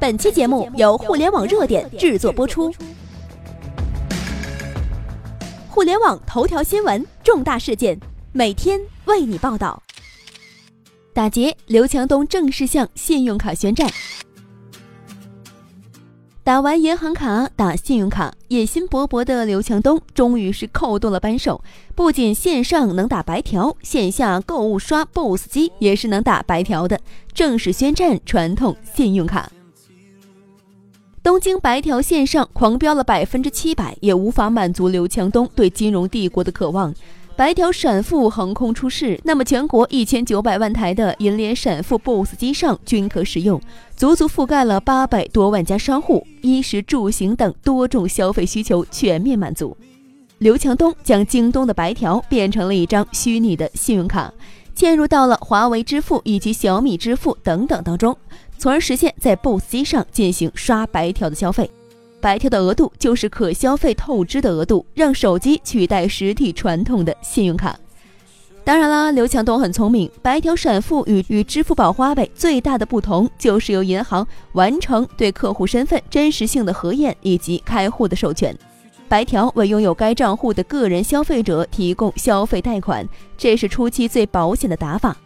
本期节目由互联网热点制作播出。互联网头条新闻，重大事件，每天为你报道。打劫，刘强东正式向信用卡宣战。打完银行卡，打信用卡，野心勃勃的刘强东终于是扣动了扳手。不仅线上能打白条，线下购物刷 BOSS 机也是能打白条的，正式宣战传统信用卡。东京白条线上狂飙了百分之七百，也无法满足刘强东对金融帝国的渴望。白条闪付横空出世，那么全国一千九百万台的银联闪付 BOSS 机上均可使用，足足覆盖了八百多万家商户，衣食住行等多种消费需求全面满足。刘强东将京东的白条变成了一张虚拟的信用卡，嵌入到了华为支付以及小米支付等等当中，从而实现在 BOSS 机上进行刷白条的消费。白条的额度就是可消费透支的额度，让手机取代实体传统的信用卡。当然啦，刘强东很聪明，白条闪付与与支付宝花呗最大的不同就是由银行完成对客户身份真实性的核验以及开户的授权。白条为拥有该账户的个人消费者提供消费贷款，这是初期最保险的打法。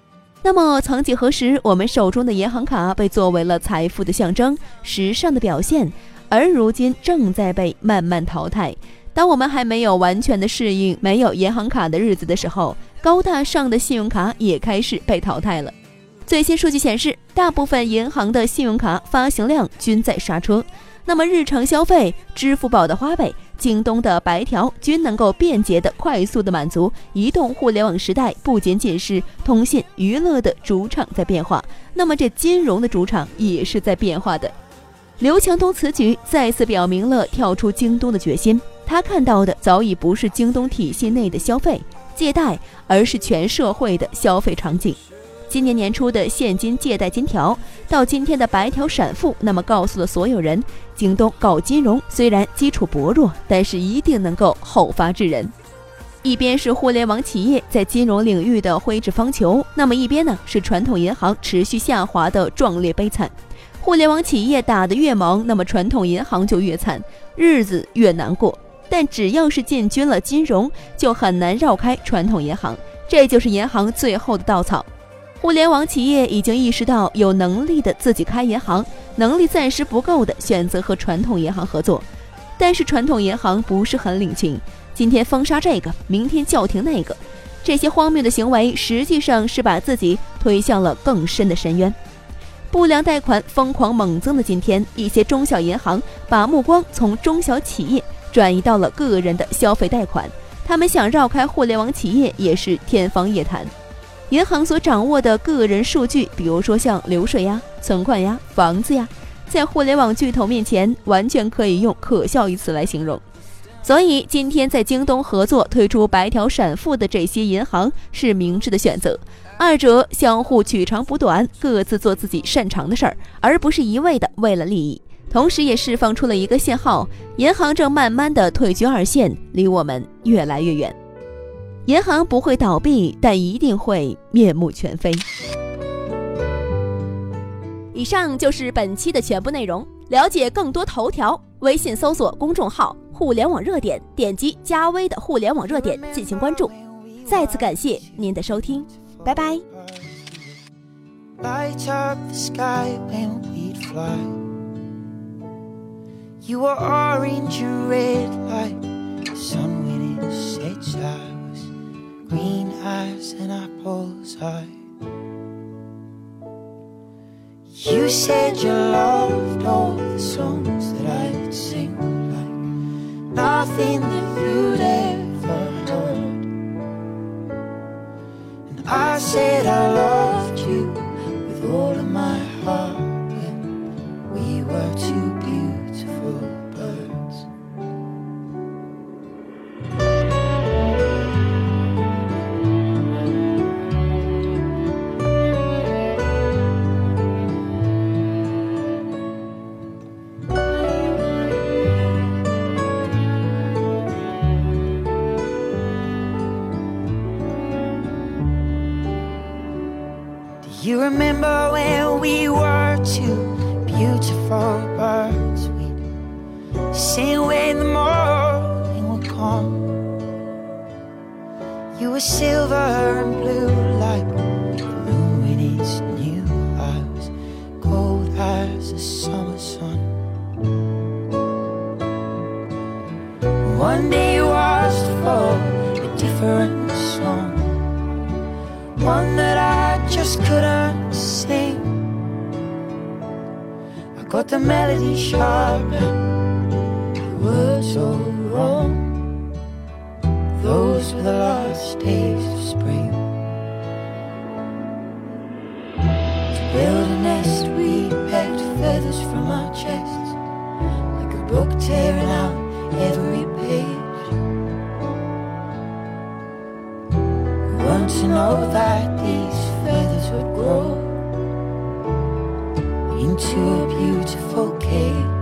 那么，曾几何时，我们手中的银行卡被作为了财富的象征、时尚的表现。而如今正在被慢慢淘汰。当我们还没有完全的适应没有银行卡的日子的时候，高大上的信用卡也开始被淘汰了。最新数据显示，大部分银行的信用卡发行量均在刹车。那么日常消费，支付宝的花呗、京东的白条均能够便捷的、快速的满足移动互联网时代不仅仅是通信娱乐的主场在变化，那么这金融的主场也是在变化的。刘强东此举再次表明了跳出京东的决心。他看到的早已不是京东体系内的消费借贷，而是全社会的消费场景。今年年初的现金借贷金条，到今天的白条闪付，那么告诉了所有人：京东搞金融虽然基础薄弱，但是一定能够后发制人。一边是互联网企业在金融领域的挥斥方遒，那么一边呢是传统银行持续下滑的壮烈悲惨。互联网企业打得越猛，那么传统银行就越惨，日子越难过。但只要是进军了金融，就很难绕开传统银行，这就是银行最后的稻草。互联网企业已经意识到，有能力的自己开银行，能力暂时不够的选择和传统银行合作。但是传统银行不是很领情，今天封杀这个，明天叫停那个，这些荒谬的行为，实际上是把自己推向了更深的深渊。不良贷款疯狂猛增的今天，一些中小银行把目光从中小企业转移到了个人的消费贷款。他们想绕开互联网企业也是天方夜谭。银行所掌握的个人数据，比如说像流水呀、存款呀、房子呀，在互联网巨头面前，完全可以用可笑一词来形容。所以，今天在京东合作推出白条闪付的这些银行是明智的选择。二者相互取长补短，各自做自己擅长的事儿，而不是一味的为了利益。同时，也释放出了一个信号：银行正慢慢的退居二线，离我们越来越远。银行不会倒闭，但一定会面目全非。以上就是本期的全部内容。了解更多头条，微信搜索公众号“互联网热点”，点击加微的“互联网热点”进行关注。再次感谢您的收听。拜拜。Light up the sky when we'd fly. You were orange and red said you loved all the songs that I'd sing like nothing that you'd ever heard And I said I You remember when we were two beautiful birds. We'd when the morning would come. You were silver and blue like the moon when it's new. Was cold as the summer sun. One day just couldn't sing. I got the melody sharp, the words all wrong. Those were the last days of spring. To build a nest, we pecked feathers from our chests, like a book tearing out every page. Weren't to know that would grow into a beautiful cage.